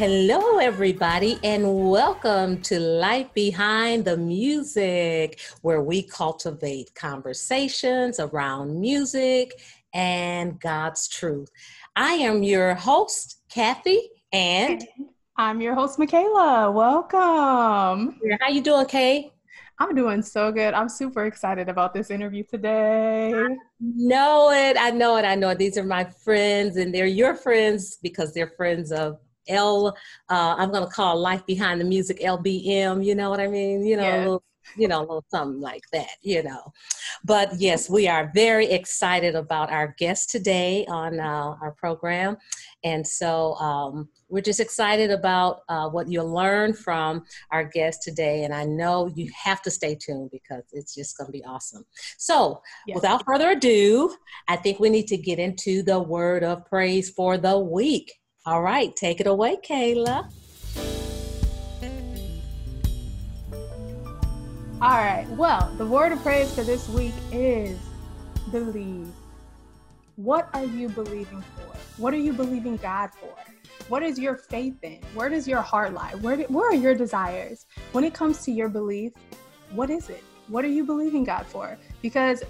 Hello, everybody, and welcome to Life Behind the Music, where we cultivate conversations around music and God's truth. I am your host, Kathy, and I'm your host, Michaela. Welcome. How you doing, Kay? I'm doing so good. I'm super excited about this interview today. I know it. I know it. I know it. These are my friends, and they're your friends because they're friends of L. Uh, I'm going to call Life Behind the Music LBM. You know what I mean? You know, yeah. little, you know, a little something like that. You know, but yes, we are very excited about our guest today on uh, our program, and so um, we're just excited about uh, what you'll learn from our guest today. And I know you have to stay tuned because it's just going to be awesome. So, yes. without further ado, I think we need to get into the word of praise for the week. All right, take it away, Kayla. All right, well, the word of praise for this week is believe. What are you believing for? What are you believing God for? What is your faith in? Where does your heart lie? Where, do, where are your desires? When it comes to your belief, what is it? What are you believing God for? Because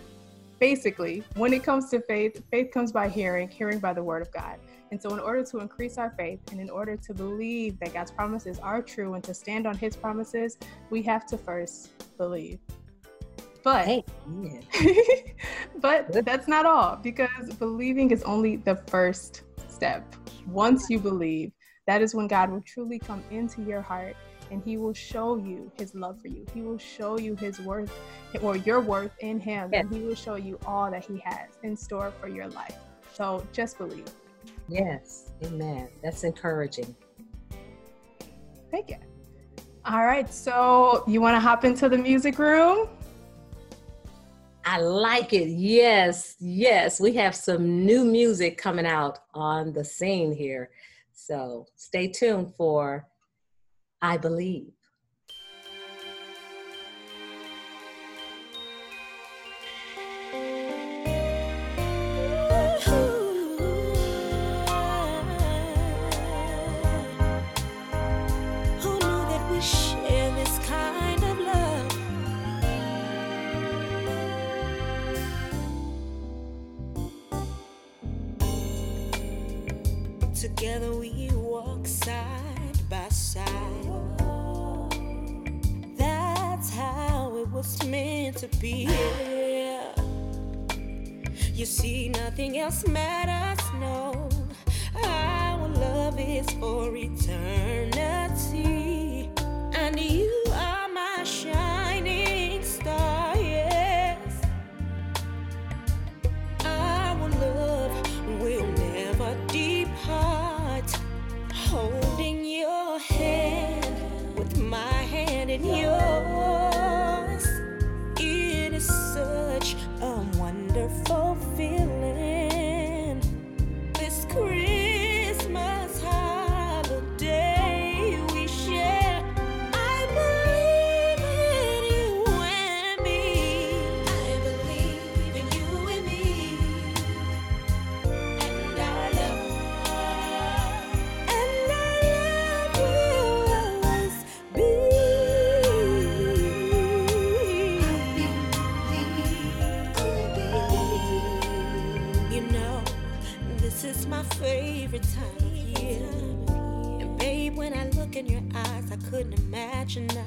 basically, when it comes to faith, faith comes by hearing, hearing by the word of God. And so, in order to increase our faith and in order to believe that God's promises are true and to stand on his promises, we have to first believe. But hey, but that's not all because believing is only the first step. Once you believe, that is when God will truly come into your heart and he will show you his love for you. He will show you his worth or your worth in him yes. and he will show you all that he has in store for your life. So just believe. Yes, amen. That's encouraging. Thank you. All right, so you want to hop into the music room? I like it. Yes, yes. We have some new music coming out on the scene here. So stay tuned for I Believe. Was meant to be. You see, nothing else matters, no. Our love is for eternity. And you imagine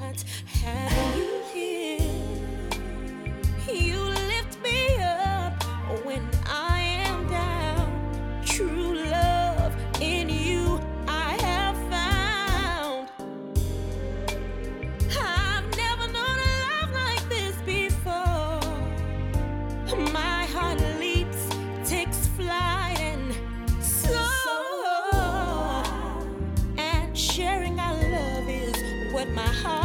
my heart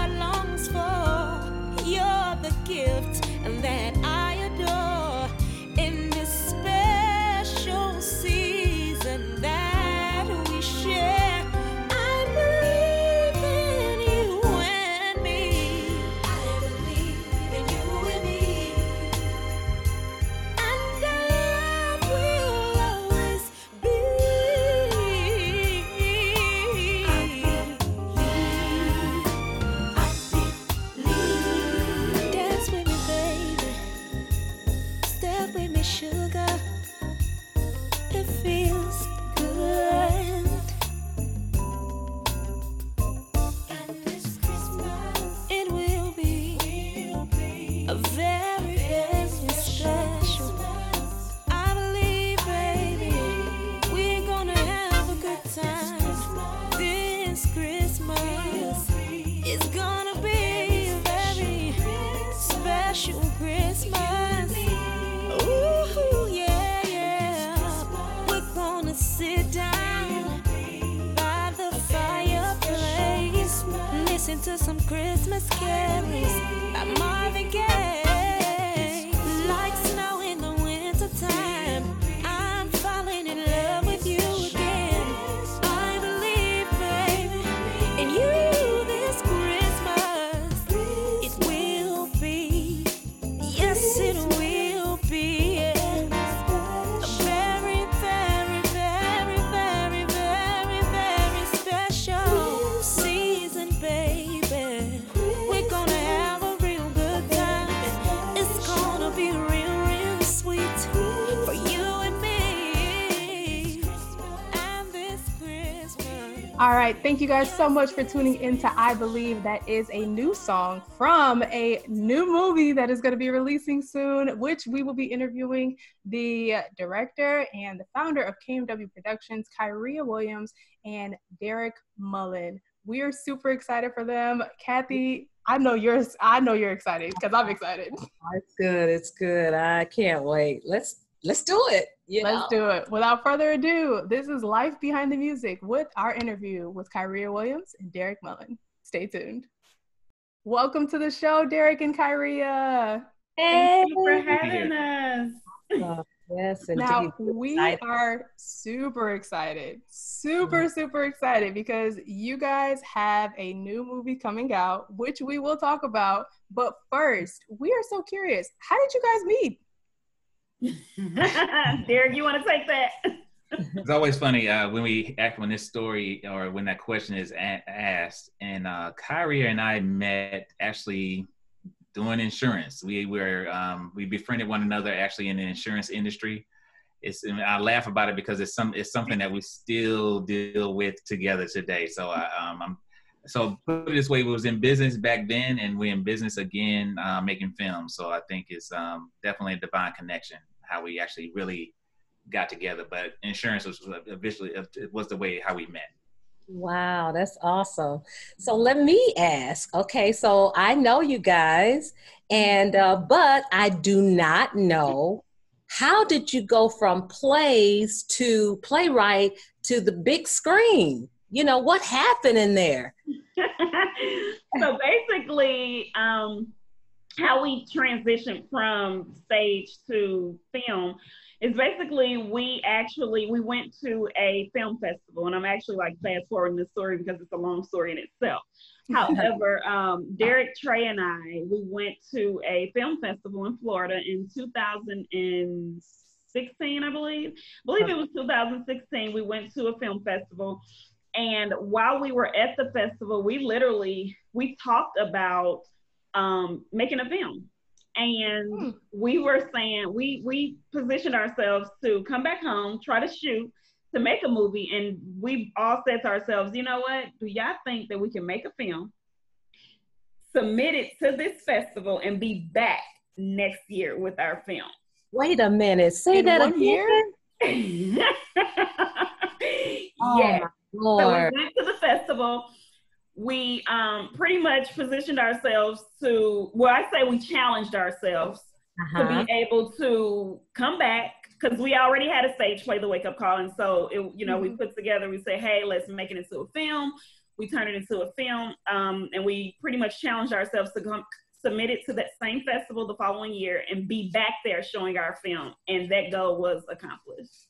Thank you guys so much for tuning in to I Believe. That is a new song from a new movie that is going to be releasing soon, which we will be interviewing the director and the founder of KMW Productions, Kyria Williams, and Derek Mullen. We are super excited for them. Kathy, I know you're I know you're excited because I'm excited. It's good. It's good. I can't wait. Let's let's do it. You let's know? do it. Without further ado, this is Life Behind the Music with our interview with Kyria Williams and Derek Mullen. Stay tuned. Welcome to the show, Derek and Kyria. Hey. Thank you for having us. Uh, yes, now we are super excited, super mm-hmm. super excited because you guys have a new movie coming out, which we will talk about. But first, we are so curious. How did you guys meet? Derek, you want to take that? it's always funny uh, when we act when this story or when that question is a- asked. And uh, Kyria and I met actually doing insurance. We were um, we befriended one another actually in the insurance industry. It's and I laugh about it because it's some it's something that we still deal with together today. So I, um, I'm so put it this way, we was in business back then, and we're in business again, uh, making films. So I think it's um, definitely a divine connection how we actually really got together. But insurance was eventually it was the way how we met. Wow, that's awesome. So let me ask. Okay, so I know you guys, and uh, but I do not know how did you go from plays to playwright to the big screen? You know what happened in there? so basically, um, how we transitioned from stage to film is basically we actually we went to a film festival and i'm actually like fast forwarding this story because it's a long story in itself. However um, derek trey and i we went to a film festival in florida in 2016 i believe. I believe it was 2016 we went to a film festival. And while we were at the festival we literally we talked about um, making a film. And hmm. we were saying we we positioned ourselves to come back home, try to shoot, to make a movie, and we all said to ourselves, you know what? Do y'all think that we can make a film, submit it to this festival, and be back next year with our film? Wait a minute. Say In that one again. year. oh yeah. So we went to the festival we um, pretty much positioned ourselves to, well, I say we challenged ourselves uh-huh. to be uh-huh. able to come back because we already had a stage play, The Wake Up Call. And so, it, you know, mm-hmm. we put together, we say, hey, let's make it into a film. We turn it into a film. Um, and we pretty much challenged ourselves to come, submit it to that same festival the following year and be back there showing our film. And that goal was accomplished.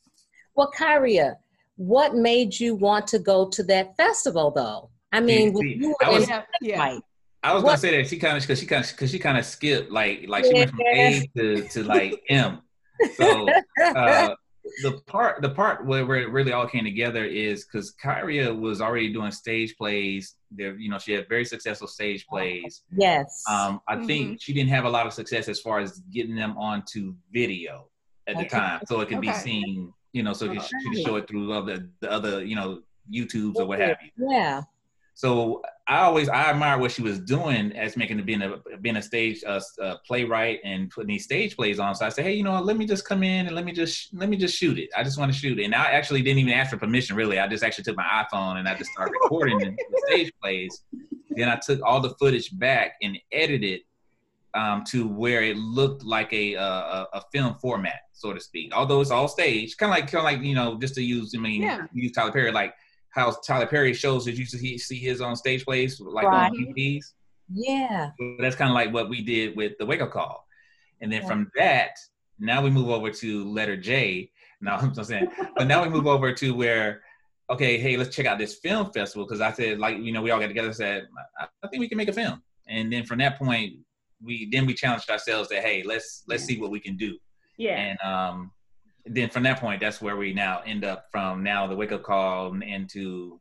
Well, Kyria, what made you want to go to that festival though? I mean, see, see, I was, yeah. I was gonna say that she kind of because she kind of because she kind of skipped like like she went from A to to like M. So uh, the part the part where, where it really all came together is because Kyria was already doing stage plays. There, you know, she had very successful stage plays. Yes. Um, I mm-hmm. think she didn't have a lot of success as far as getting them onto video at the time, so it could okay. be seen. You know, so okay. she could show it through other the other you know YouTubes or what have you. Yeah. So I always I admire what she was doing as making being a being a stage uh, uh, playwright and putting these stage plays on. So I said, hey, you know, let me just come in and let me just let me just shoot it. I just want to shoot it. And I actually didn't even ask for permission. Really, I just actually took my iPhone and I just started recording the stage plays. Then I took all the footage back and edited um, to where it looked like a, a, a film format, so to speak. Although it's all stage, kind of like kind of like you know, just to use I mean, yeah. use Tyler Perry like how Tyler Perry shows that you see his on stage plays like right. on EPs. Yeah. So that's kind of like what we did with the wake up call. And then Yeah. from that, now we move over to letter J. No, I'm just saying, but now we move over to where, okay, hey, let's check out this film festival. Cause I said, like, you know, we all got together and said, I, I think we can make a film. And then from that point, we then we challenged ourselves that, hey, let's let's see what we can do. Yeah. And um, then from that point, that's where we now end up from now the wake up call into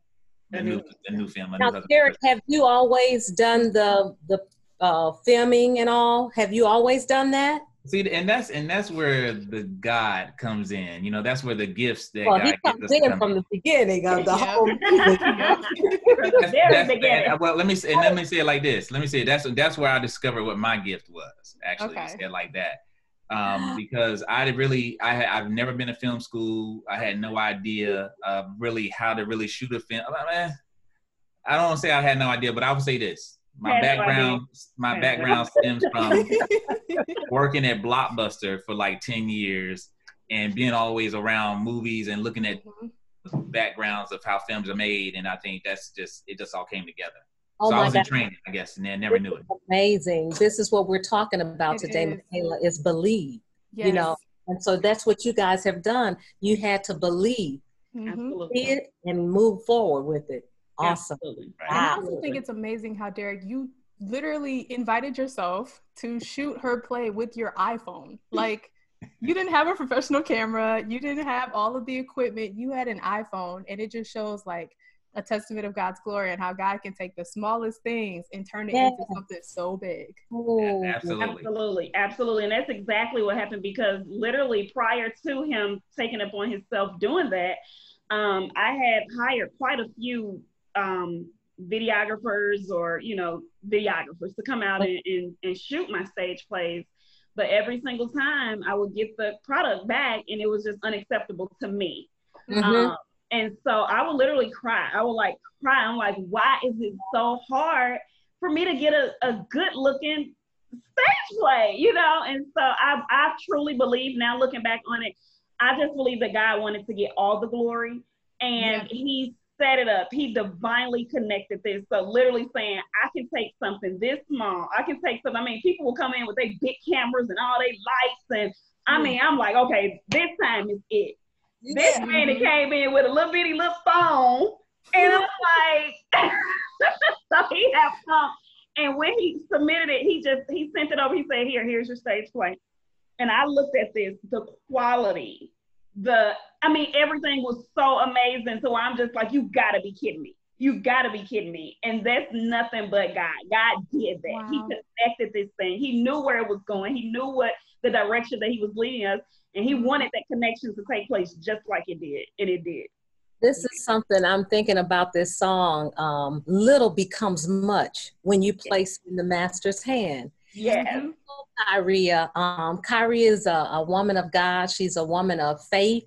the new the new film. A New Now, Husband. Derek, have you always done the the uh, filming and all? Have you always done that? See, and that's and that's where the God comes in. You know, that's where the gifts that Well, God he comes us to in come from the beginning of the Yeah. whole. From the That's- very that's- beginning. and, well, let me say, and let me say it like this. Let me say that's that's where I discovered what my gift was. Actually, Okay. say it like that, um, because I really I had, I've never been to film school. I had no idea of really how to really shoot a film. I, don't want to say I had no idea, but I would say this: my no background my no background stems from working at Blockbuster for like 10 years and being always around movies and looking at backgrounds of how films are made. And I think that's just, it just all came together. Oh so I my was in training, I guess, and then never knew it. Amazing. This is what we're talking about It today, is. Michaela, is believe. Yes. You know, and so that's what you guys have done. You had to believe Mhm. It and move forward with it. Awesome. Absolutely. Right. And I also think it's amazing how Derek, you literally invited yourself to shoot her play with your iPhone. Like you didn't have a professional camera, you didn't have all of the equipment, you had an iPhone, and it just shows like a testament of God's glory and how God can take the smallest things and turn it into something so big. Absolutely. Absolutely, absolutely, and that's exactly what happened because literally prior to him taking upon himself doing that, um, I had hired quite a few um, videographers or you know videographers to come out and, and, and shoot my stage plays. But every single time I would get the product back, and it was just unacceptable to me. Mhm. Um, and so I would literally cry. I would like cry. I'm like, why is it so hard for me to get a, a good looking stage play, you know? And so I, I truly believe now looking back on it, I just believe that God wanted to get all the glory and Yeah. he set it up. He divinely connected this. So literally saying, I can take something this small. I can take something. I mean, people will come in with their big cameras and all their lights. And I mean, I'm like, okay, this time is it. This man that came in with a little bitty little phone, and I'm like, so he had fun. And when he submitted it, he just he sent it over. He said, "Here, here's your stage play." And I looked at this, the quality, the I mean, everything was so amazing. So I'm just like, you gotta be kidding me. You gotta be kidding me. And that's nothing but God. God did that. He Wow. connected this thing. He knew where it was going. He knew what the direction that he was leading us. And he wanted that connection to take place just like it did. And it did. This is something I'm thinking about this song. Um, little becomes much when you place in the master's hand. Yeah. Kyria. Um, Kyria is a, a woman of God. She's a woman of faith.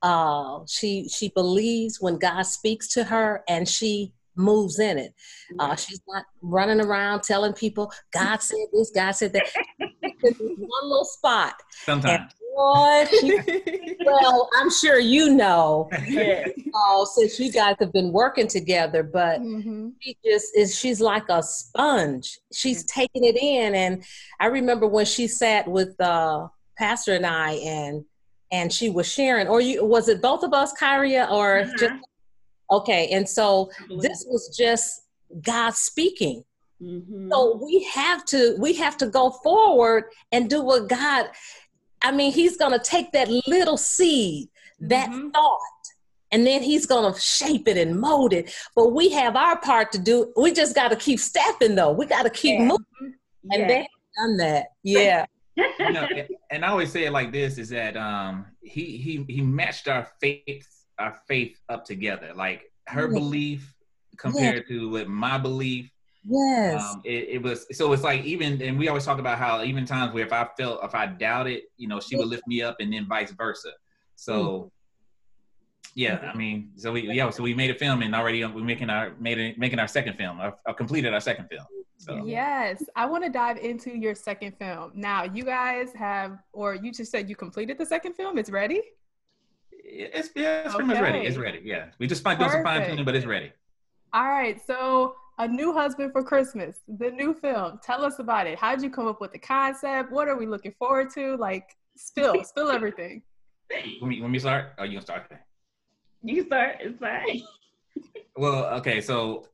Uh, she she believes when God speaks to her, and she moves in it. Uh, she's not running around telling people God said this, God said that. One little spot. Sometimes. Boy, she- well, I'm sure you know, yes. uh, since you guys have been working together, but Mhm. she just is she's like a sponge she's taking it in and i remember when she sat with uh pastor and i and and she was sharing or you was it both of us kyria or Uh-huh. just okay and so this was just god speaking Mhm. so we have to we have to go forward and do what god i mean he's gonna take that little seed that Mhm. thought and then he's gonna shape it and mold it but we have our part to do we just got to keep stepping though we got to keep Yeah. moving and Yes. they have done that yeah you know, and, and I always say it like this: is that um, he he he matched our faith our faith up together. Like her Yeah. belief compared to with my belief. Yes Um, it, it was so it's like even and we always talk about how even times where if I felt if I doubted, you know, she would lift me up, and then vice versa. So. Mm. Yeah, I mm-hmm. mean, so we yeah, so we made a film and already uh, we're making our made it, making our second film, I've completed our second film. So Yes, I want to dive into your second film. Now, you guys have, or you just said you completed the second film. It's ready. it's yeah, it's pretty much ready. It's ready. Yeah, we just find doing some fine tuning, but it's ready. All right. So A New Husband for Christmas, the new film. Tell us about it. How'd you come up with the concept? What are we looking forward to? Like, spill, spill everything. Let me, let me start. Oh, you gonna start? You start. It's fine. Well, okay, so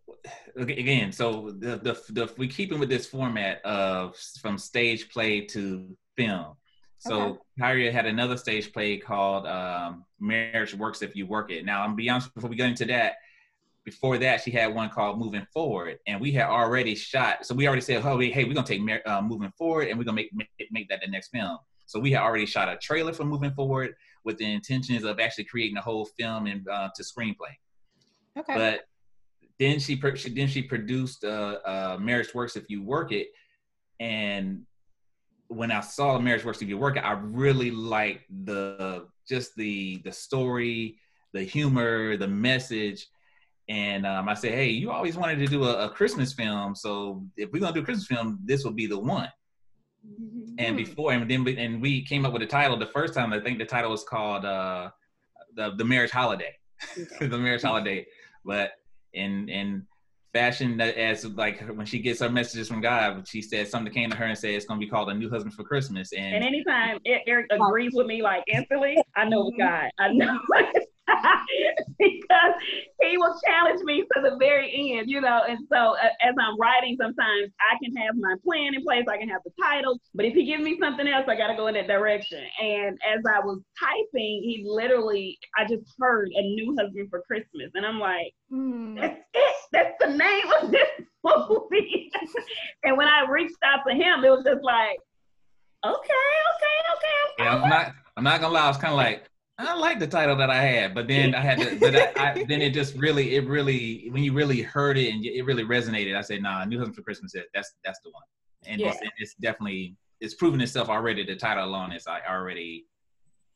again, so the, the the we keeping with this format of from stage play to film. So Okay. Kyria had another stage play called um, "Marriage Works If You Work It." Now, I'm gonna be honest before we get into that. Before that, she had one called "Moving Forward," and we had already shot. So we already said, "Oh, hey, we're gonna take uh, "Moving Forward" and we're gonna make, make make that the next film." So we had already shot a trailer for "Moving Forward" with the intentions of actually creating a whole film and uh, to screenplay Okay. but then she, she then she produced uh, uh, marriage works if you work it and when i saw marriage works if you work it i really liked the just the the story the humor the message and um, i said hey you always wanted to do a, a christmas film so if we're going to do a christmas film this will be the one. And Hmm. before and then we, and we came up with a title the first time i think the title was called uh the, the marriage holiday. The marriage holiday. But in in fashion as like when she gets her messages from god she said something came to her and said it's going to be called a new husband for christmas. And, And anytime Eric agrees with me like instantly, I know God. I know because he will challenge me to the very end, you know. And so uh, as I'm writing, sometimes I can have my plan in place, I can have the title, but if he gives me something else, I got to go in that direction. And as I was typing, he literally, I just heard a new husband for Christmas, and I'm like, Hmm. that's it. That's the name of this movie. and when I reached out to him, it was just like, okay, okay, okay. yeah, i'm not i'm not gonna lie i was kind of like i like the title that i had but then i had to but I, I, then it just really it really when you really heard it and it really resonated i said nah new husband for christmas that's that's the one and it's, Yeah. it's definitely it's proven itself already the title alone is already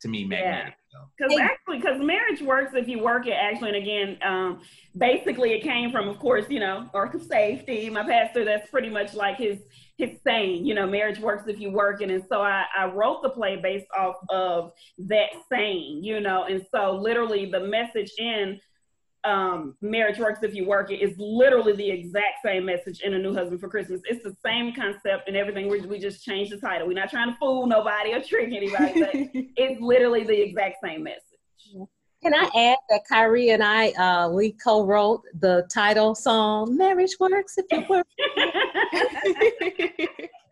to me magnetic. Because actually, because marriage works if you work it. Actually, and again, um, basically, it came from, of course, you know, Ark of Safety. My pastor, that's pretty much like his his saying. You know, marriage works if you work it. And so I, I wrote the play based off of that saying. You know, and so literally the message in um, marriage works if you work it is literally the exact same message in a new husband for christmas. It's the same concept and everything. We, we just changed the title. We're not trying to fool nobody or trick anybody but it's literally the exact same message. Can I add that Kyria and I, uh, we co-wrote the title song, Marriage Works If You Work.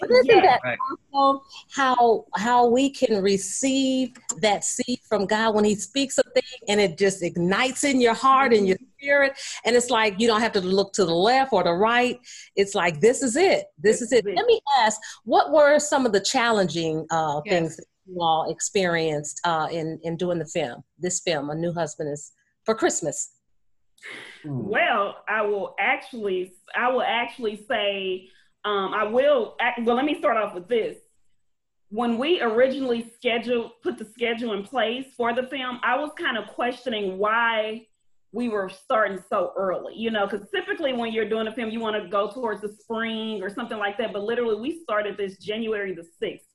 But isn't Yeah. that Right. awesome how how we can receive that seed from God when He speaks a thing and it just ignites in your heart and your spirit, and it's like you don't have to look to the left or the right. It's like this is it. This This is it. it. Let me ask, what were some of the challenging uh, Yes. things that you all experienced uh, in in doing the film? This film, A New Husband is for Christmas. Well, I will actually, I will actually say, um, I will. Act, well, let me start off with this. When we originally scheduled, put the schedule in place for the film, I was kind of questioning why we were starting so early. You know, because typically when you're doing a film, you want to go towards the spring or something like that. But literally, we started this January the sixth,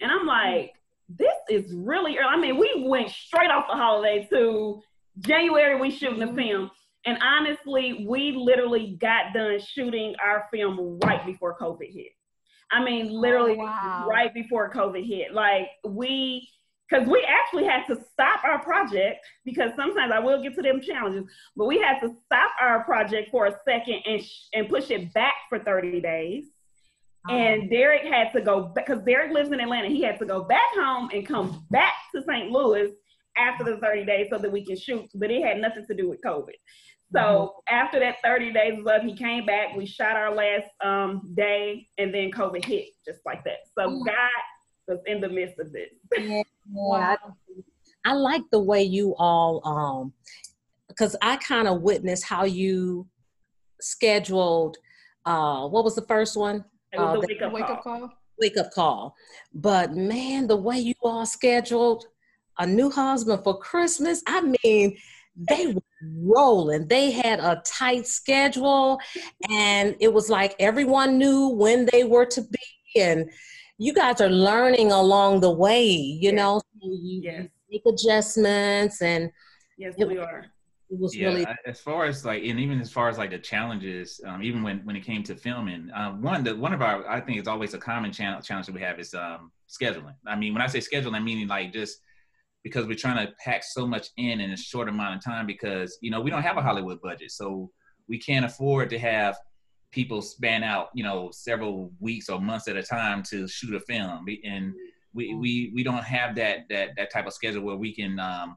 and I'm like, this is really early. I mean, we went straight off the holiday to January. We shooting the film. And honestly, we literally got done shooting our film right before COVID hit. I mean, oh, literally Oh, wow. right before COVID hit. Like we, because we actually had to stop our project because sometimes I will get to them challenges, but we had to stop our project for a second and sh- and push it back for 30 days. Oh, and Derek had to go because Derek lives in Atlanta. He had to go back home and come back to St. Louis after the 30 days so that we can shoot. But it had nothing to do with COVID. So after that 30 days was up, he came back. We shot our last um, day, and then COVID hit just like that. So Mhm. God was in the midst of this. Yeah, I, I like the way you all, um, because I kind of witnessed how you scheduled. Uh, what was the first one? It was Uh, the wake up Wake call. up call. Wake up call. But man, the way you all scheduled a new husband for Christmas, I mean, they were rolling. They had a tight schedule, and it was like everyone knew when they were to be. And you guys are learning along the way, you Yes. know. So you, Yes. make adjustments, and Yes, It- we are. it was yeah, really as far as like, and even as far as like the challenges, um, even when when it came to filming, um, one the one of our I think it's always a common channel challenge that we have is um, scheduling. I mean, when I say scheduling, I mean like just because we're trying to pack so much in in a short amount of time because you know we don't have a Hollywood budget, so we can't afford to have people span out you know several weeks or months at a time to shoot a film, and we we we don't have that that that type of schedule where we can um,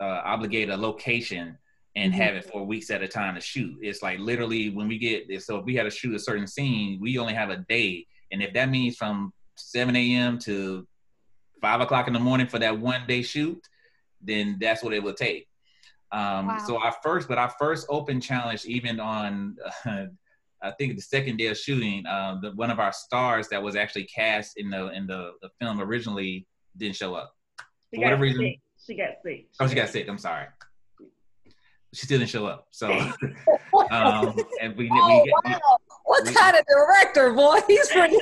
uh, obligate a location and Mm-hmm. have it for weeks at a time to shoot. It's like literally when we get this so if we had to shoot a certain scene, we only have a day, and if that means from 7 a.m. to five o'clock in the morning for that one day shoot, then that's what it would take. Um, Wow. So our first, but our first open challenge, even on, uh, I think the second day of shooting, uh, the, one of our stars that was actually cast in the in the, the film originally didn't show up. She For whatever got reason- sick. She got sick. Oh, she got sick. I'm sorry. She still didn't show up. So, um, and we, Oh, we, wow. What we- kind of director, boy? He's pretty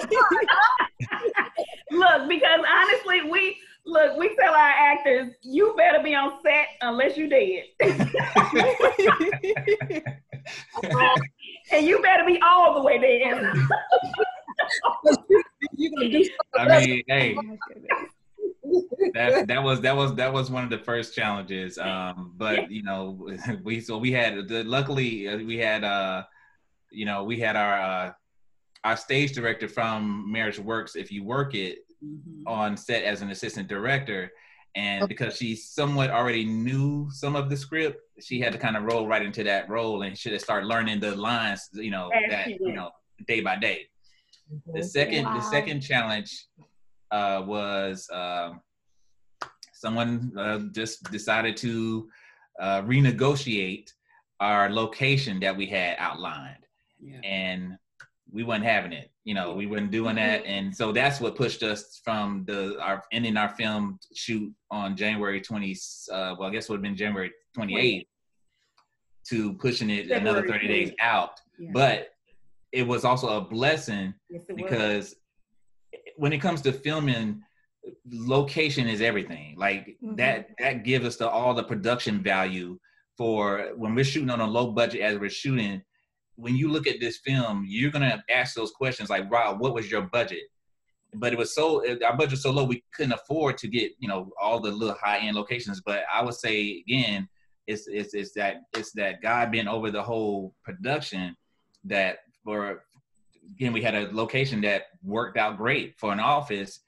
Look, because honestly, we look, we tell our actors, you better be on set unless you dead. and you better be all the way there. You're gonna do I mean, hey, Oh my goodness. that that was that was that was one of the first challenges. Um, but you know, we so we had luckily uh, we had uh, you know, we had our uh, our stage director from Marriage Works. If you work it on set as an assistant director. And Okay. because she somewhat already knew some of the script, she had to kind of roll right into that role and should have started learning the lines, you know, As that you know, day by day. The Mhm. second, the second challenge uh, was um someone uh, just decided to uh, renegotiate our location that we had outlined, and we weren't having it. You know, we weren't doing that, and so that's what pushed us from the our ending our film shoot on January twenty. Uh, well, I guess would have been January twenty eighth to pushing it another February thirty days out. Yeah. But it was also a blessing Yes, it was. because when it comes to filming location is everything like Mhm. that that gives us the all the production value for when we're shooting on a low budget as we're shooting when you look at this film you're gonna ask those questions like wow what was your budget but it was so our budget was so low we couldn't afford to get you know all the little high end locations but i would say again it's it's, it's that it's that god being over the whole production that for again we had a location that worked out great for an office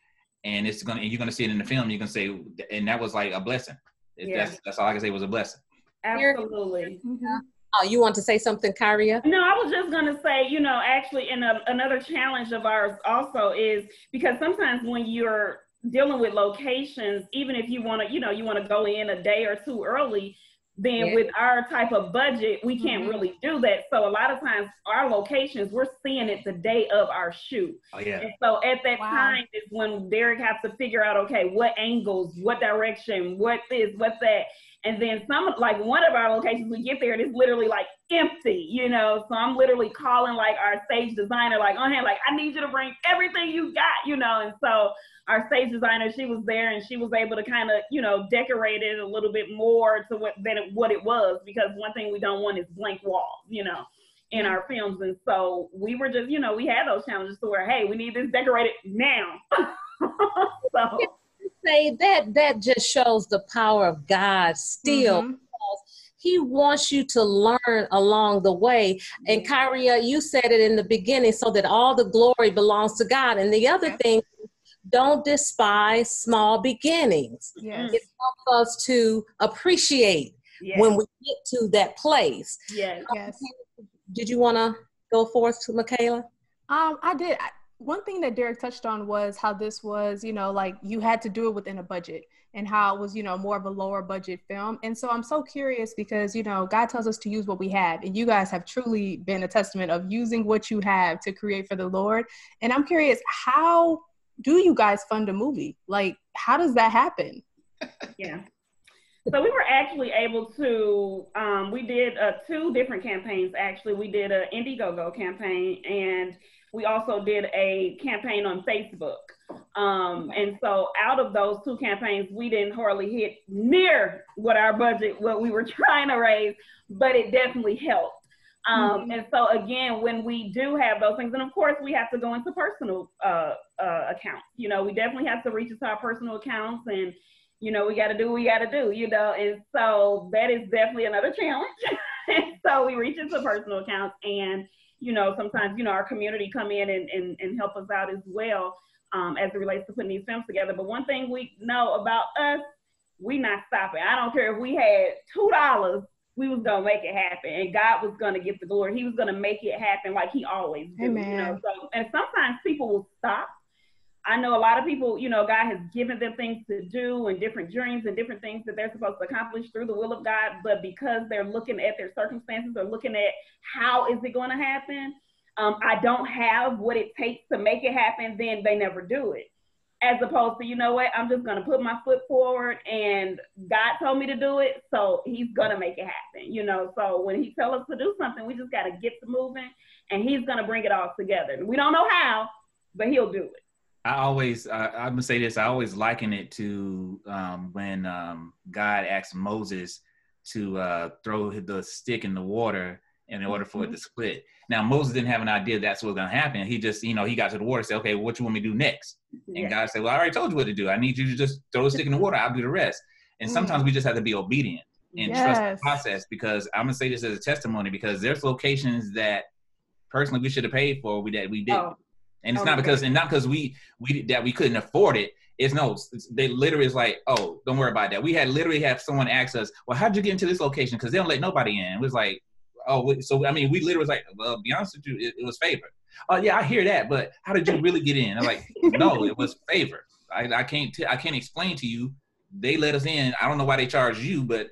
and it's gonna and you're gonna see it in the film you can say and that was like a blessing It- Yeah. that's that's all i can say was a blessing Absolutely. Mhm. Oh, you want to say something, Kyria? No, I was just gonna say, you know, actually, in a, another challenge of ours also is because sometimes when you're dealing with locations, even if you want to, you know, you want to go in a day or two early, then Yeah. with our type of budget, we can't Mhm. really do that. So a lot of times, our locations, we're seeing it the day of our shoot. oh yeah And so at that Wow. time is when Derek has to figure out, okay, what angles, what direction, what this, what that. And then some, like one of our locations, we get there and it's literally like empty, you know? So I'm literally calling like our stage designer, like oh, on hand, like, I need you to bring everything you got, you know? And so our stage designer, she was there and she was able to kind of, you know, decorate it a little bit more to what, than what it was. Because one thing we don't want is blank walls, you know? in our films. And so we were just, you know, we had those challenges to where, hey, we need this decorated now. so Say that that just shows the power of God still. Mhm. He wants you to learn along the way. And Kyria, you said it in the beginning, so that all the glory belongs to God. And the other Yep. thing, don't despise small beginnings. Yes. It helps us to appreciate yes, when we get to that place. yes. Yes. Did you want to go forth, to Michaela? Um, I did. I, one thing that Derek touched on was how this was, you know, like you had to do it within a budget and how it was, you know, more of a lower budget film. And so I'm so curious because, you know, God tells us to use what we have. And you guys have truly been a testament of using what you have to create for the Lord. And I'm curious, how do you guys fund a movie? Like, how does that happen? Yeah. So we were actually able to, um, we did uh, two different campaigns actually. We did an Indiegogo campaign and we also did a campaign on Facebook Um, and so out of those two campaigns, we didn't hardly hit near what our budget, what we were trying to raise, but it definitely helped. Um, mm-hmm. And so again, when we do have those things, and of course we have to go into personal uh, uh, accounts. You know, we definitely have to reach into our personal accounts, and you know we got to do what we got to do. You know, and so that is definitely another challenge. so we reach into personal accounts, and you know sometimes you know our community come in and and, and help us out as well um, as it relates to putting these films together. But one thing we know about us, we not stopping. I don't care if we had two dollars we was gonna make it happen, and God was gonna get the glory. He was gonna make it happen like He always do. Amen. You know, so and sometimes people will stop. I know a lot of people, you know, God has given them things to do and different dreams and different things that they're supposed to accomplish through the will of God, but because they're looking at their circumstances or looking at how is it going to happen, um, I don't have what it takes to make it happen, then they never do it. As opposed to you know what i'm just going to put my foot forward and god told me to do it so he's going to make it happen you know? So when he tells us to do something we just got to get to moving and he's going to bring it all together. We don't know how but he'll do it i always uh, i'm to say this i always liken it to um, when um, god asked moses to uh, throw the stick in the water in order for mm-hmm. it to split now Moses didn't have an idea that's what's gonna happen. He just, you know, he got to the water, said, "Okay, what you want me to do next?" Yeah. And God said, "Well, I already told you what to do. I need you to just throw the stick in the water. I'll do the rest." And sometimes mm. we just have to be obedient and yes. trust the process. Because I'm gonna say this as a testimony because there's locations that personally we should have paid for we that we did, oh. And it's oh, not because and not because we we that we couldn't afford it. It's no, it's, they literally is like, oh, don't worry about that. We had literally have someone ask us, well, how'd you get into this location? Because they don't let nobody in. It was like, oh, so I mean, we literally was like, well, be honest with you, it, it was favor. Oh yeah, I hear that, but how did you really get in? I'm like, no, it was favor. I, I can't t- I can't explain to you. They let us in. I don't know why they charge you, but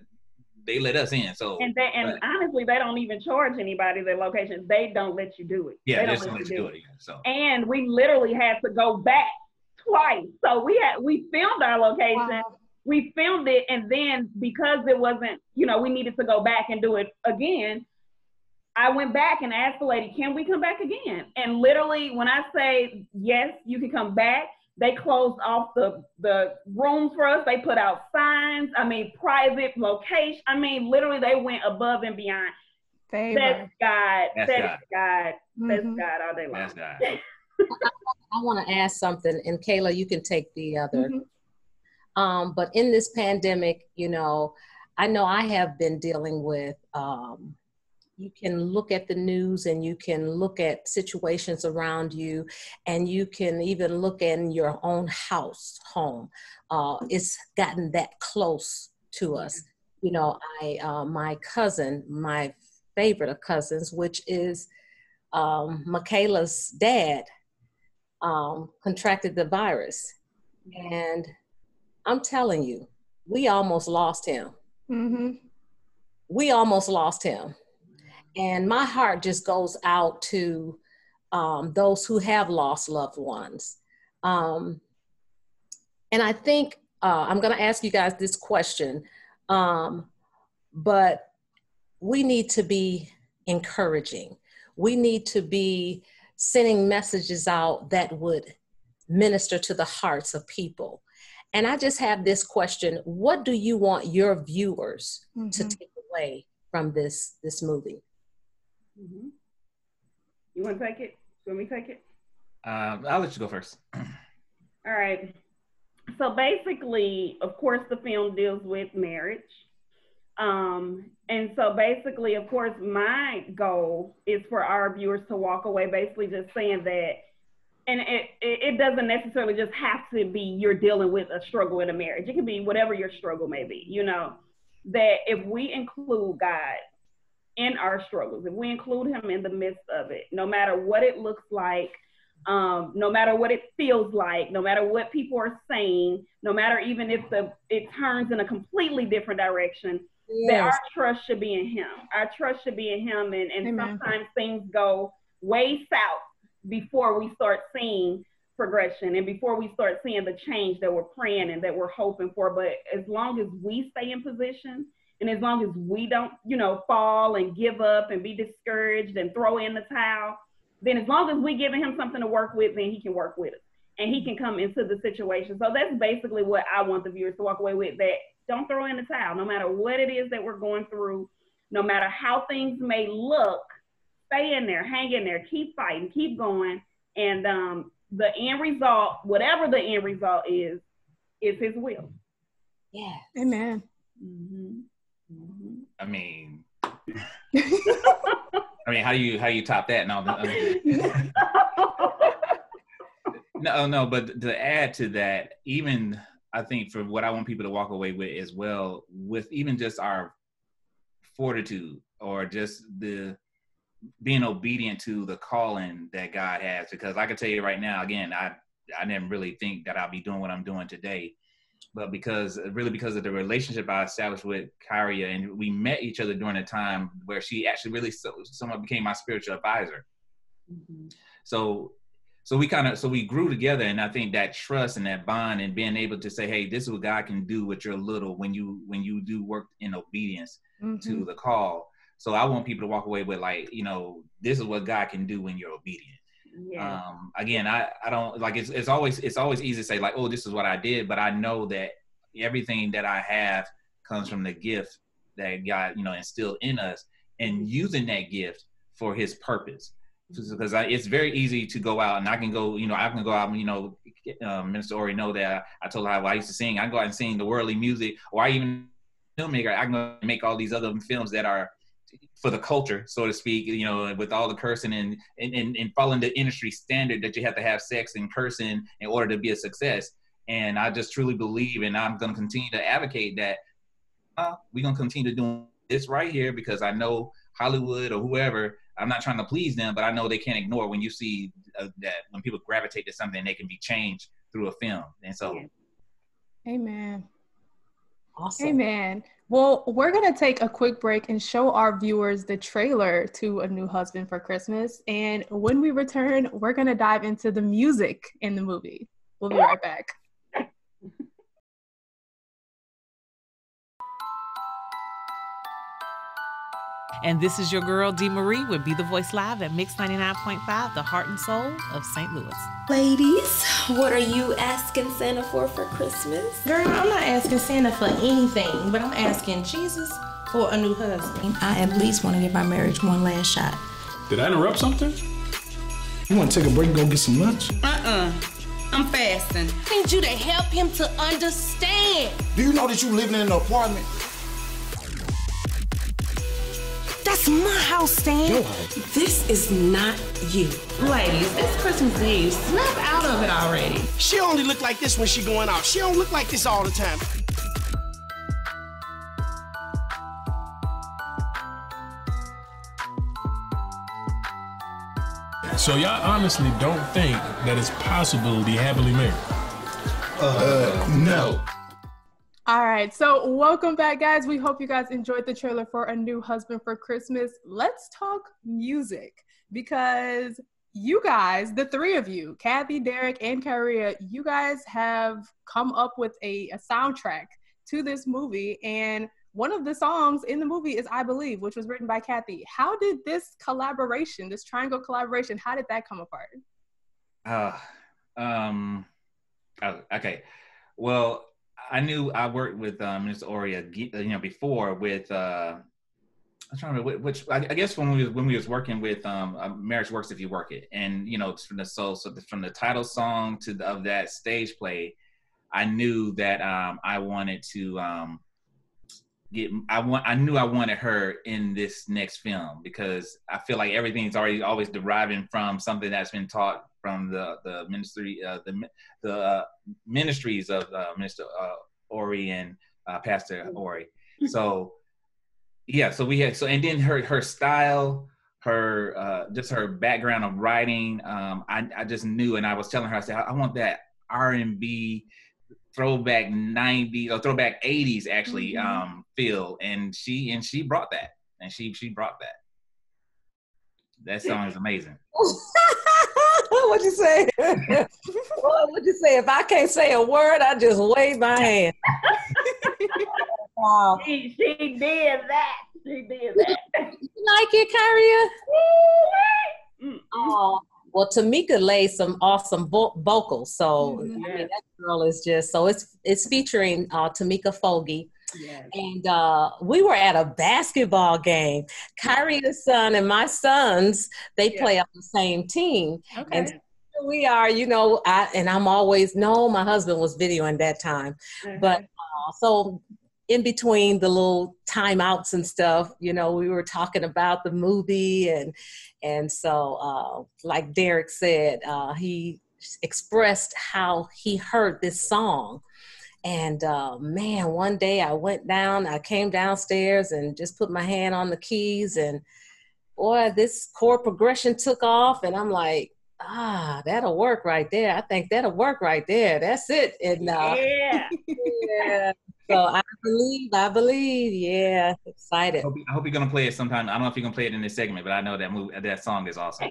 they let us in. So and they, and but, honestly, they don't even charge anybody their location. They don't let you do it. Yeah, they don't let you do it. it. So and we literally had to go back twice. So we had we filmed our location. Wow. We filmed it, and then because it wasn't, you know, we needed to go back and do it again. I went back and asked the lady, can we come back again? And literally, when I say yes, you can come back, they closed off the, the rooms for us. They put out signs. I mean, private location. I mean, literally, they went above and beyond. Favor. That's God. That's, That's God. God. Mm-hmm. That's God all day long. That's God. I, I want to ask something, and Kayla, you can take the other. Mm-hmm. Um, but in this pandemic, you know, I know I have been dealing with um, you can look at the news and you can look at situations around you and you can even look in your own house home. Uh, it's gotten that close to us. You know i uh, my cousin my favorite of cousins which is um, michaela's dad um, contracted the virus. And i'm telling you we almost lost him. Mm-hmm. we almost lost him and my heart just goes out to um, those who have lost loved ones. Um, and I think uh, I'm going to ask you guys this question, um, but we need to be encouraging. We need to be sending messages out that would minister to the hearts of people. And I just have this question What do you want your viewers mm-hmm. to take away from this, this movie? Mm-hmm. You want to take it? You want me to take it? Um, I'll let you go first. All right. So basically, of course, the film deals with marriage. Um, and so basically, of course, my goal is for our viewers to walk away basically just saying that, and it, it doesn't necessarily just have to be you're dealing with a struggle in a marriage. It can be whatever your struggle may be, you know, that if we include God in our struggles, if we include him in the midst of it, no matter what it looks like, um, no matter what it feels like, no matter what people are saying, no matter even if the it turns in a completely different direction, yes. that our trust should be in him. Our trust should be in him. And, and sometimes things go way south before we start seeing progression and before we start seeing the change that we're praying and that we're hoping for. But as long as we stay in position and as long as we don't, you know, fall and give up and be discouraged and throw in the towel, then as long as we giving him something to work with, then he can work with us. and he can come into the situation. So that's basically what I want the viewers to walk away with that don't throw in the towel, no matter what it is that we're going through, no matter how things may look, stay in there, hang in there, keep fighting, keep going. And um, the end result, whatever the end result is, is his will. Yeah. Amen. Mm-hmm. I mean, I mean, how do you how do you top that? No, no, no. But to add to that, even I think for what I want people to walk away with as well, with even just our fortitude or just the being obedient to the calling that God has. Because I can tell you right now, again, I I didn't really think that I'll be doing what I'm doing today but because really because of the relationship I established with Kyria, and we met each other during a time where she actually really so, somewhat became my spiritual advisor. Mm-hmm. So, so we kind of so we grew together, and I think that trust and that bond and being able to say, "Hey, this is what God can do with your little when you when you do work in obedience mm-hmm. to the call." So I want people to walk away with like, you know, this is what God can do when you're obedient. Yeah. Um, again, I, I don't like it's, it's always it's always easy to say like, oh, this is what I did, but I know that everything that I have comes from the gift that God, you know, instilled in us and using that gift for his purpose. Because I, it's very easy to go out and I can go, you know, I can go out and, you know, um, Minister Ori know that I, I told her how I used to sing. I can go out and sing the worldly music or I even filmmaker, I can go make all these other films that are for the culture, so to speak, you know, with all the cursing and, and, and, and following the industry standard that you have to have sex and cursing in order to be a success. And I just truly believe, and I'm going to continue to advocate that uh, we're going to continue to do this right here because I know Hollywood or whoever, I'm not trying to please them, but I know they can't ignore when you see uh, that when people gravitate to something, they can be changed through a film. And so, Amen. Awesome. Amen. Well, we're going to take a quick break and show our viewers the trailer to A New Husband for Christmas. And when we return, we're going to dive into the music in the movie. We'll be right back. And this is your girl, Dee Marie, with Be the Voice Live at Mix 99.5, the heart and soul of St. Louis. Ladies, what are you asking Santa for for Christmas? Girl, I'm not asking Santa for anything, but I'm asking Jesus for a new husband. I at least want to give my marriage one last shot. Did I interrupt something? You want to take a break and go get some lunch? Uh-uh. I'm fasting. I need you to help him to understand. Do you know that you living in an apartment? That's my house, Stan. Your house. This is not you. Ladies, it's Christmas Eve. Snap out of it already. She only look like this when she going out. She don't look like this all the time. So y'all honestly don't think that it's possible to be happily married? Uh, no. All right, so welcome back, guys. We hope you guys enjoyed the trailer for A New Husband for Christmas. Let's talk music because you guys, the three of you, Kathy, Derek, and Kyria, you guys have come up with a, a soundtrack to this movie. And one of the songs in the movie is I Believe, which was written by Kathy. How did this collaboration, this triangle collaboration, how did that come apart? Uh, um, oh, okay. Well, I knew I worked with um, Ms. Oria, you know, before with. Uh, I'm trying to remember which. I, guess when we was, when we was working with um, uh, Marriage Works If You Work It, and you know, from the so so the, from the title song to the, of that stage play, I knew that um, I wanted to um, get. I want. I knew I wanted her in this next film because I feel like everything's already always deriving from something that's been taught from the the ministry uh, the the uh, ministries of uh, Minister uh, Ori and uh, Pastor mm-hmm. Ori. So yeah, so we had so and then her her style, her uh, just her background of writing. Um, I I just knew, and I was telling her I said I, want that R and B throwback 90s or throwback 80s actually mm-hmm. um feel and she and she brought that and she she brought that that song is amazing What'd you say? what'd you say? If I can't say a word, I just wave my hand. wow. She, she did that. She did that. You like it, Kyria? Mm-hmm. Oh, Well, Tamika lays some awesome vo- vocals, so Mhm. I mean, that girl is just so it's it's featuring uh, Tamika Fogi, Yes. and uh, we were at a basketball game. Kyria's son and my sons they Yeah. play on the same team, Okay. and here we are, you know, I and I'm always no, my husband was videoing that time, but uh, so in between the little timeouts and stuff, you know, we were talking about the movie and and so uh, like Derek said, uh, he expressed how he heard this song. And uh, man, one day I went down, I came downstairs and just put my hand on the keys, and boy, this chord progression took off, and I'm like, ah, that'll work right there. I think that'll work right there. That's it. And uh, yeah. yeah. So I believe, I believe, yeah, I excited. hope, I hope you're gonna play it sometime. I don't know if you're gonna play it in this segment, but I know that movie, that song is awesome.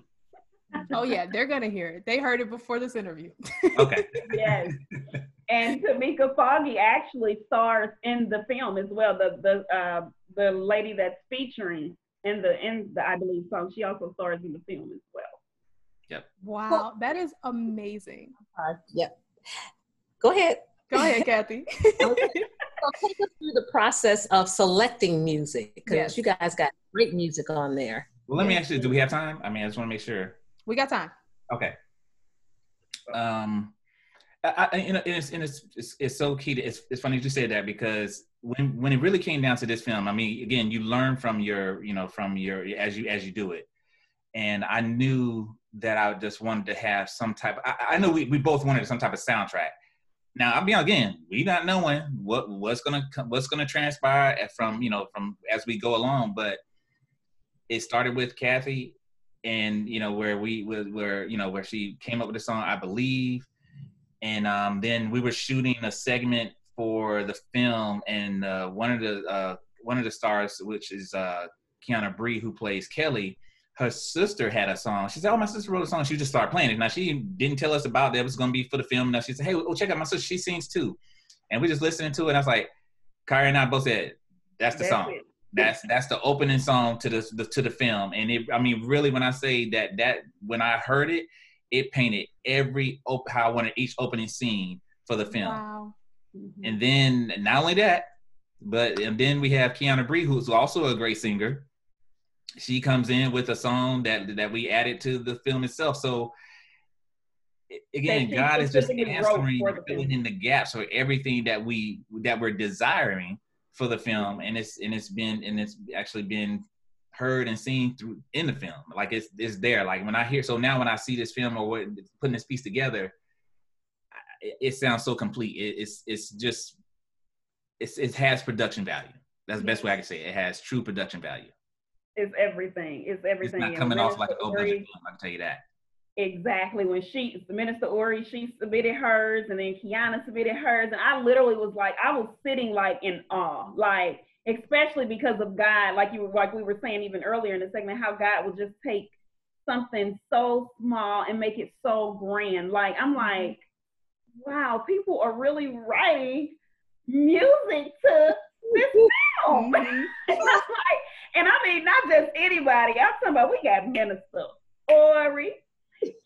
Oh yeah, they're gonna hear it. They heard it before this interview. Okay. yes. And Tamika Foggy actually stars in the film as well. The the uh, the lady that's featuring in the in the I believe song. She also stars in the film as well. Yep. Wow, that is amazing. Yep. Go ahead. Go ahead, Kathy. So take us through the process of selecting music because Yes. you guys got great music on there. Well, let me ask you: Do we have time? I mean, I just want to make sure. we got time. Okay. Um, I, I you know, and it's, and it's, it's it's so key. To, it's it's funny you said that because when when it really came down to this film, I mean, again, you learn from your you know from your as you as you do it, and I knew that I just wanted to have some type. I, I know we, we both wanted some type of soundtrack. Now I'll be again, we not knowing what what's gonna what's gonna transpire from you know from as we go along, but it started with Kathy and you know where we where you know where she came up with the song i believe. And um, then we were shooting a segment for the film and uh, one of the uh, one of the stars which is uh, kiana bree who plays kelly her sister had a song. She said oh my sister wrote a song. She just started playing it. Now she didn't tell us about that. It was going to be for the film. Now she said hey well, check out my sister. She sings too. And we just listening to it and i was like Kyria and i both said that's the That's song. it. that's that's the opening song to the, the to the film. And it i mean really when i say that that when i heard it it painted every op- how i wanted each opening scene for the film. Wow. Mm-hmm. and then not only that but and then we have kiana bree who's also a great singer she comes in with a song that that we added to the film itself. So again god is just answering filling in the gaps for everything that we that we're desiring for the film. And it's and it's been and it's actually been heard and seen through in the film. Like it's it's there. Like when i hear so now when i see this film or what putting this piece together it, it sounds so complete. It, it's it's just it's it has production value. That's the best way i can say it, it has true production value It's everything. It's everything. it's not coming off like an Minister low budget film i can tell you that Exactly. When she, the Minister Ori, she submitted hers, and then Kiana submitted hers, and I literally was like, I was sitting like in awe, like especially because of God, like you were, like we were saying even earlier in the segment, how God would just take something so small and make it so grand. Like I'm like, wow, people are really writing music to this film. Mhm. and I'm like, and I mean, not just anybody. I'm talking about we got Minister Ori,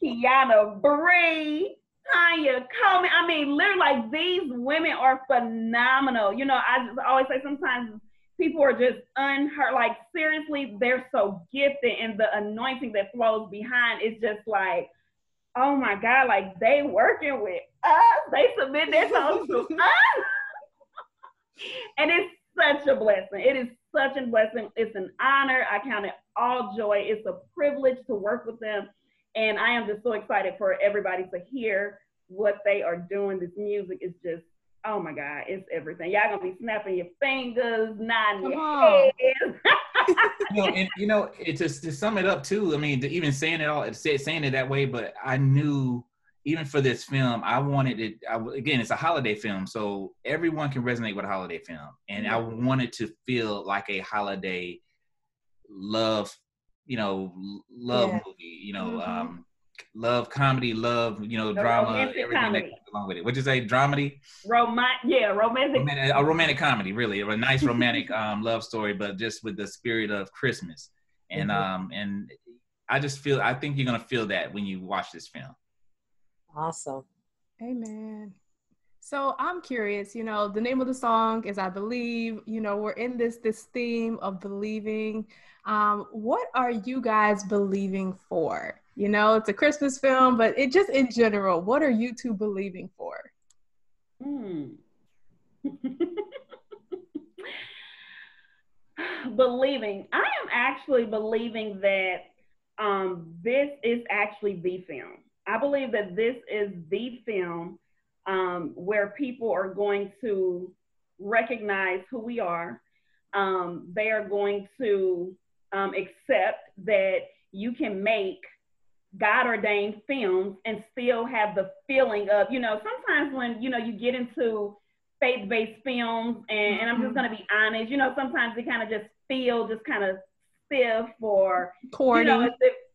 Kiana Bree, Tanya Coleman. I mean, literally, like these women are phenomenal. You know, I just always say sometimes people are just unheard. Like seriously, they're so gifted, and the anointing that flows behind is just like, oh my God, like they working with us. They submit their songs to us, and it's such a blessing. It is such a blessing. It's an honor. I count it all joy. It's a privilege to work with them. And I am just so excited for everybody to hear what they are doing. This music is just, oh my God, it's everything. Y'all gonna be snapping your fingers, nodding Come your on. heads. you know, and you know, it just to sum it up too. I mean, to even saying it all, say- saying it that way, but I knew even for this film, I wanted it. I, again, it's a holiday film, so everyone can resonate with a holiday film, and I wanted to feel like a holiday love, you know, love Yeah. movie. You know, Mhm. um, love comedy, love, you know, The drama, everything comedy. that goes along with it. Would you say dramedy? Roman, yeah, romantic. romantic, a romantic comedy, really, a nice romantic um, love story, but just with the spirit of Christmas. And Mhm. um, and I just feel I think you're gonna feel that when you watch this film. Awesome. Amen. So I'm curious, you know, the name of the song is I Believe, you know, we're in this this theme of believing. Um, what are you guys believing for? You know, it's a Christmas film, but it just in general, what are you two believing for? Hmm. believing. I am actually believing that um, this is actually the film. I believe that this is the film um, where people are going to recognize who we are. Um, they are going to um, accept that you can make God ordained films and still have the feeling of, you know, sometimes when, you know, you get into faith based films, and, and, I'm just mm-hmm. going to be honest, you know, sometimes they kind of just feel just kind of stiff or, corny. You know,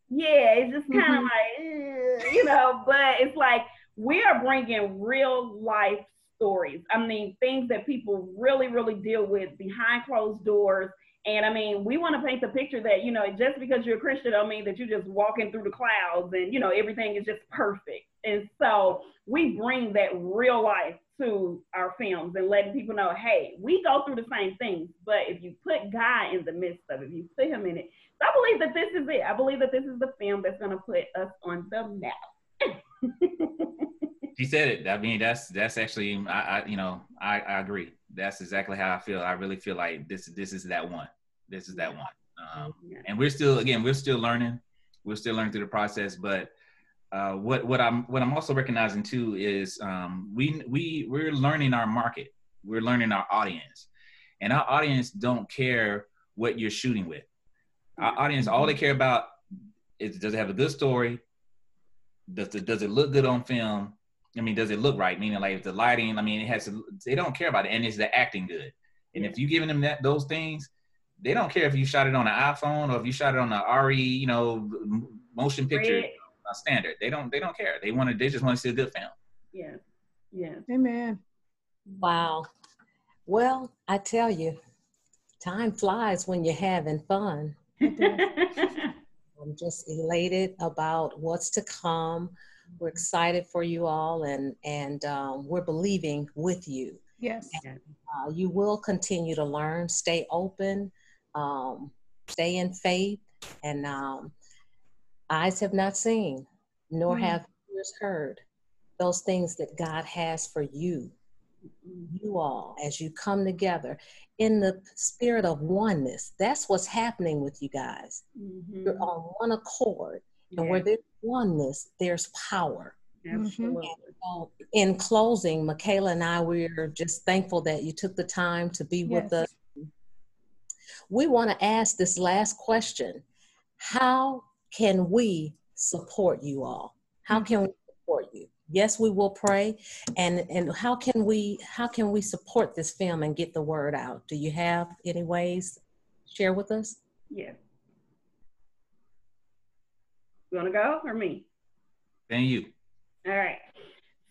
yeah, it's just kind of mm-hmm. like, you know, but it's like we are bringing real life stories. I mean, things that people really, really deal with behind closed doors. And I mean, we want to paint the picture that, you know, just because you're a Christian don't mean that you're just walking through the clouds and, you know, everything is just perfect. And so we bring that real life to our films and letting people know, hey, we go through the same things, but if you put God in the midst of it, if you put him in it, so I believe that this is it. I believe that this is the film that's going to put us on the map. she said it. I mean, that's that's actually, I, I you know, I, I agree. That's exactly how I feel. I really feel like this this is that one. This is that one. Um, and we're still, again, we're still learning. We're still learning through the process, but uh, what what I'm what I'm also recognizing too is um, we we we're learning our market. We're learning our audience, and our audience don't care what you're shooting with. Our audience, all they care about is does it have a good story? Does it does it look good on film? I mean, does it look right? Meaning, like if the lighting. I mean, it has to. They don't care about it, and is the acting good? And if you're giving them that those things, they don't care if you shot it on an iPhone or if you shot it on an ARRI, you know, motion picture uh, standard. They don't. They don't care. They want to. They just want to see a good film. Yeah. Yeah. Amen. Wow. Well, I tell you, time flies when you're having fun. I'm just elated about what's to come. We're excited for you all, and and um, we're believing with you. Yes. And, uh, you will continue to learn. Stay open. Um, stay in faith, and um, eyes have not seen, nor mm have ears heard those things that God has for you. You all, as you come together in the spirit of oneness, that's what's happening with you guys. Mm-hmm. You're on one accord, yeah. and where there's oneness, there's power. Mm-hmm. Absolutely. So um, in closing, Michaela and I, we're just thankful that you took the time to be yes. with us. We want to ask this last question How can we support you all? How mm-hmm. can we support you? Yes, we will pray. And and how can we how can we support this film and get the word out? Do you have any ways share with us? Yeah. You want to go or me? Thank you. All right.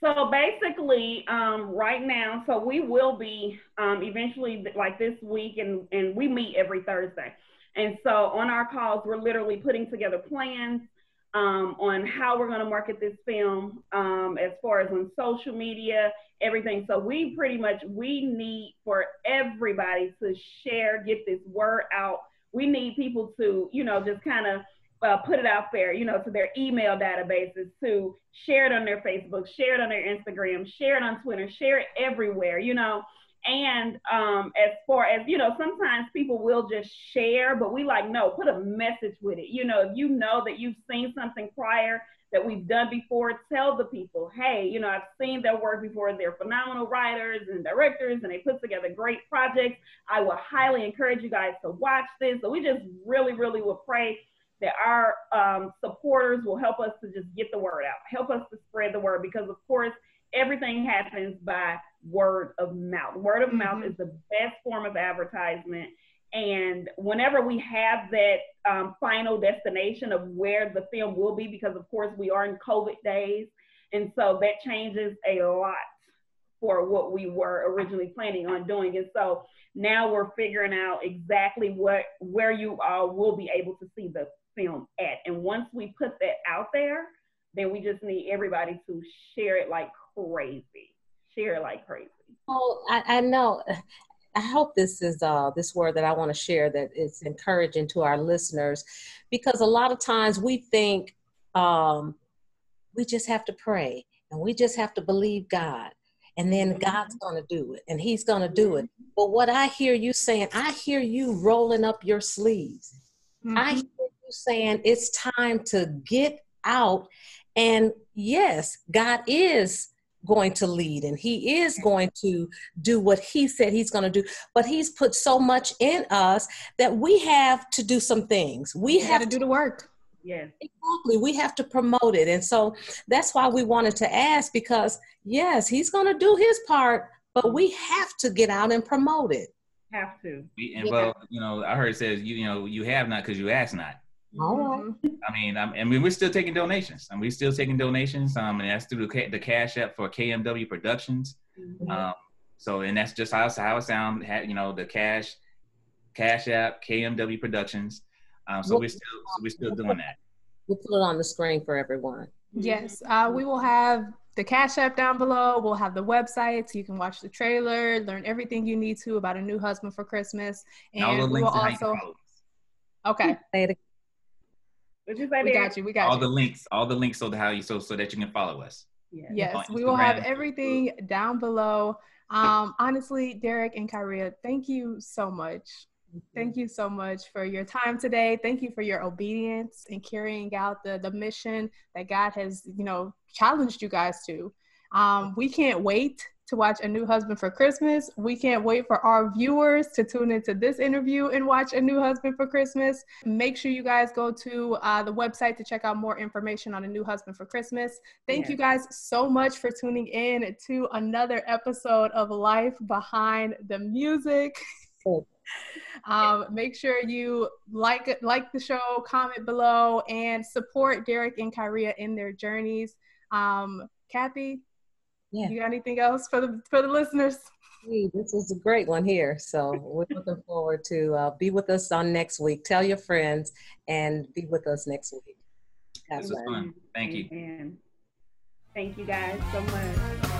So basically, um, right now, so we will be um, eventually like this week, and, and we meet every Thursday. And so on our calls, we're literally putting together plans um, on how we're going to market this film um, as far as on social media, everything. So we pretty much, we need for everybody to share, get this word out. We need people to, you know, just kind of uh, put it out there, you know, to their email databases, to share it on their Facebook, share it on their Instagram, share it on Twitter, share it everywhere, you know. And um, as far as, you know, sometimes people will just share, but we like, no, put a message with it. You know, if you know that you've seen something prior that we've done before, tell the people, hey, you know, I've seen their work before. They're phenomenal writers and directors, and they put together great projects. I would highly encourage you guys to watch this. So we just really, really would pray that our um, supporters will help us to just get the word out, help us to spread the word, because of course, everything happens by word of mouth. Word of mm-hmm. mouth is the best form of advertisement. And whenever we have that um, final destination of where the film will be, because of course we are in COVID days, and so that changes a lot for what we were originally planning on doing. And so now we're figuring out exactly what where you all will be able to see the film at. And once we put that out there, then we just need everybody to share it like crazy. Share like crazy. Oh, I, I know. I hope this is uh, this word that I want to share that it's encouraging to our listeners, because a lot of times we think um, we just have to pray and we just have to believe God, and then mm-hmm. God's going to do it, and He's going to do it. But what I hear you saying, I hear you rolling up your sleeves. Mm-hmm. I hear you saying it's time to get out, and yes, God is going to lead and he is going to do what he said he's going to do. But he's put so much in us that we have to do some things. We have to do the work. Yeah exactly. We have to promote it. And so that's why we wanted to ask because yes he's going to do his part but we have to get out and promote it. Have to. And well you know i heard it says you you know you have not because you ask not. all right. Mm-hmm. I mean, I'm, and we're still taking donations. and we're still taking donations. Um, and that's through the, the Cash App for KMW Productions. Mm-hmm. Um, so, and that's just how, how it sound. You know, the Cash Cash App KMW Productions. Um, so we'll, we're still so we're still doing that. We'll put it on the screen for everyone. Yes, uh, we will have the Cash App down below. We'll have the website so you can watch the trailer, learn everything you need to about a new husband for Christmas, and we will also. Okay. What you say we got you. We got all you. the links, all the links so that how you so so that you can follow us. Yeah. Yes, we will have everything down below. Um, honestly, Derek and Kyria, thank you so much. Thank you so much for your time today. Thank you for your obedience and carrying out the the mission that God has, you know, challenged you guys to. Um, we can't wait to watch A New Husband for Christmas. We can't wait for our viewers to tune into this interview and watch A New Husband for Christmas. Make sure you guys go to uh, the website to check out more information on A New Husband for Christmas. Thank you guys so much for tuning in to another episode of Life Behind the Music. um, make sure you like like the show, comment below, and support Derek and Kyria in their journeys. Um, Kathy, yeah. You got anything else for the for the listeners? This is a great one here. So we're looking forward to uh, be with us on next week. Tell your friends and be with us next week. This was fun. Thank you. Thank you guys so much.